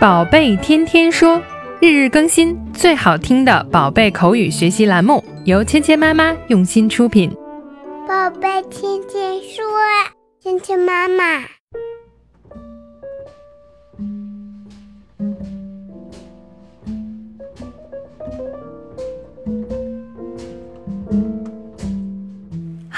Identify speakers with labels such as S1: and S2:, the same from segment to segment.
S1: 宝贝天天说，日日更新，最好听的宝贝口语学习栏目，由芊芊妈妈用心出品。
S2: 宝贝天天说，芊芊妈妈。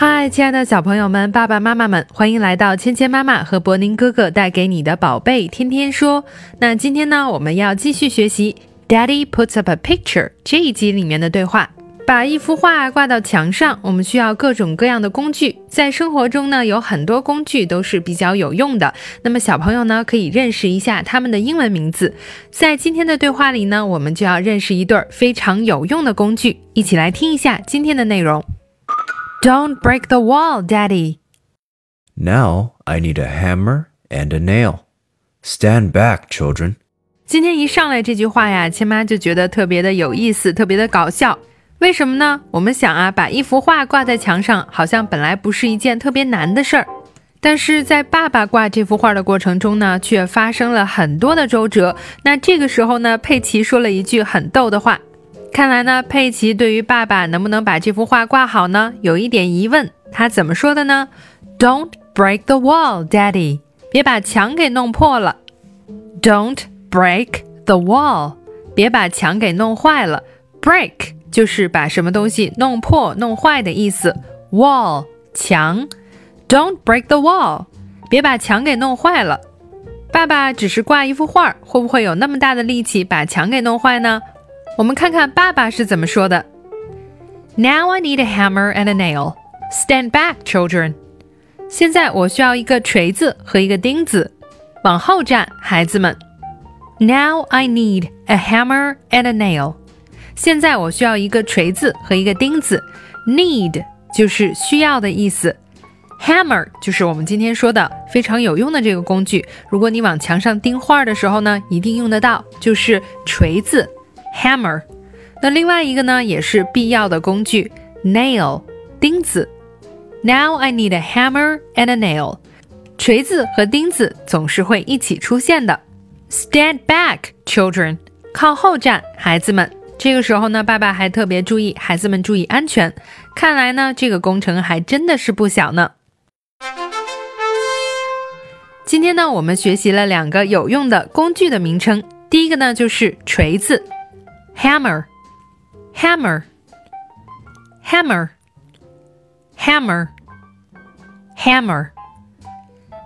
S1: 嗨，亲爱的小朋友们、爸爸妈妈们，欢迎来到芊芊妈妈和柏宁哥哥带给你的宝贝天天说。那今天呢，我们要继续学习 Daddy puts up a picture 这一集里面的对话。把一幅画挂到墙上，我们需要各种各样的工具。在生活中呢，有很多工具都是比较有用的。那么小朋友呢，可以认识一下它们的英文名字。在今天的对话里呢，我们就要认识一对非常有用的工具。一起来听一下今天的内容。Don't break the wall, Daddy.
S3: Now I need a hammer and a nail. Stand back, children.
S1: 今天一上来这句话呀，亲妈就觉得特别的有意思，特别的搞笑。为什么呢？我们想啊，把一幅画挂在墙上，好像本来不是一件特别难的事儿，但是在爸爸挂这幅画的过程中呢，却发生了很多的周折。那这个时候呢，佩奇说了一句很逗的话。看来呢，佩奇对于爸爸能不能把这幅画挂好呢，有一点疑问。他怎么说的呢？Don't break the wall, Daddy。别把墙给弄破了。Don't break the wall。别把墙给弄坏了。Break 就是把什么东西弄破、弄坏的意思。Wall 墙。Don't break the wall。别把墙给弄坏了。爸爸只是挂一幅画，会不会有那么大的力气把墙给弄坏呢？我们看看爸爸是怎么说的。Now I need a hammer and a nail. Stand back, children. 现在我需要一个锤子和一个钉子。往后站，孩子们。Now I need a hammer and a nail. 现在我需要一个锤子和一个钉子。Need 就是需要的意思。Hammer 就是我们今天说的非常有用的这个工具。如果你往墙上钉画的时候呢，一定用得到，就是锤子。hammer，那另外一个呢也是必要的工具，nail，钉子。Now I need a hammer and a nail，锤子和钉子总是会一起出现的。Stand back, children，靠后站，孩子们。这个时候呢，爸爸还特别注意孩子们注意安全。看来呢，这个工程还真的是不小呢。今天呢，我们学习了两个有用的工具的名称。第一个呢，就是锤子。hammer, hammer, hammer, hammer, hammer。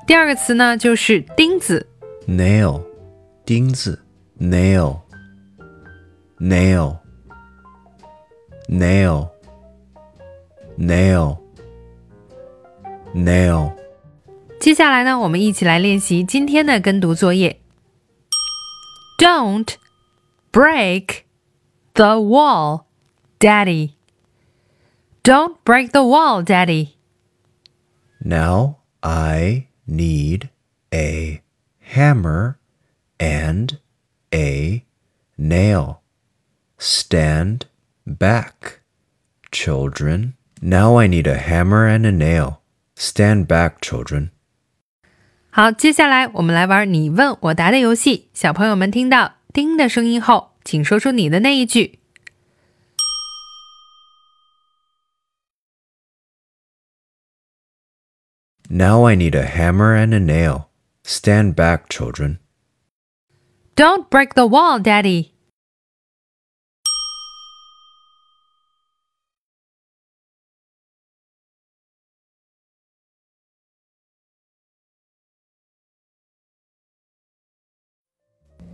S1: 第二个词呢就是钉子，
S3: nail，钉子，nail, nail, nail, nail, nail。
S1: 接下来呢，我们一起来练习今天的跟读作业。Don't break the wall, Daddy. Don't break the wall, Daddy.
S3: Now I need a hammer and a nail. Stand back, children. Now I need a hammer and a nail. Stand back, children.
S1: 好，接下来我们来玩你问我答的游戏。小朋友们听到“叮”的声音后， 请说出你的那一句。
S3: Now I need a hammer and a nail. Stand back, children.
S1: Don't break the wall, Daddy.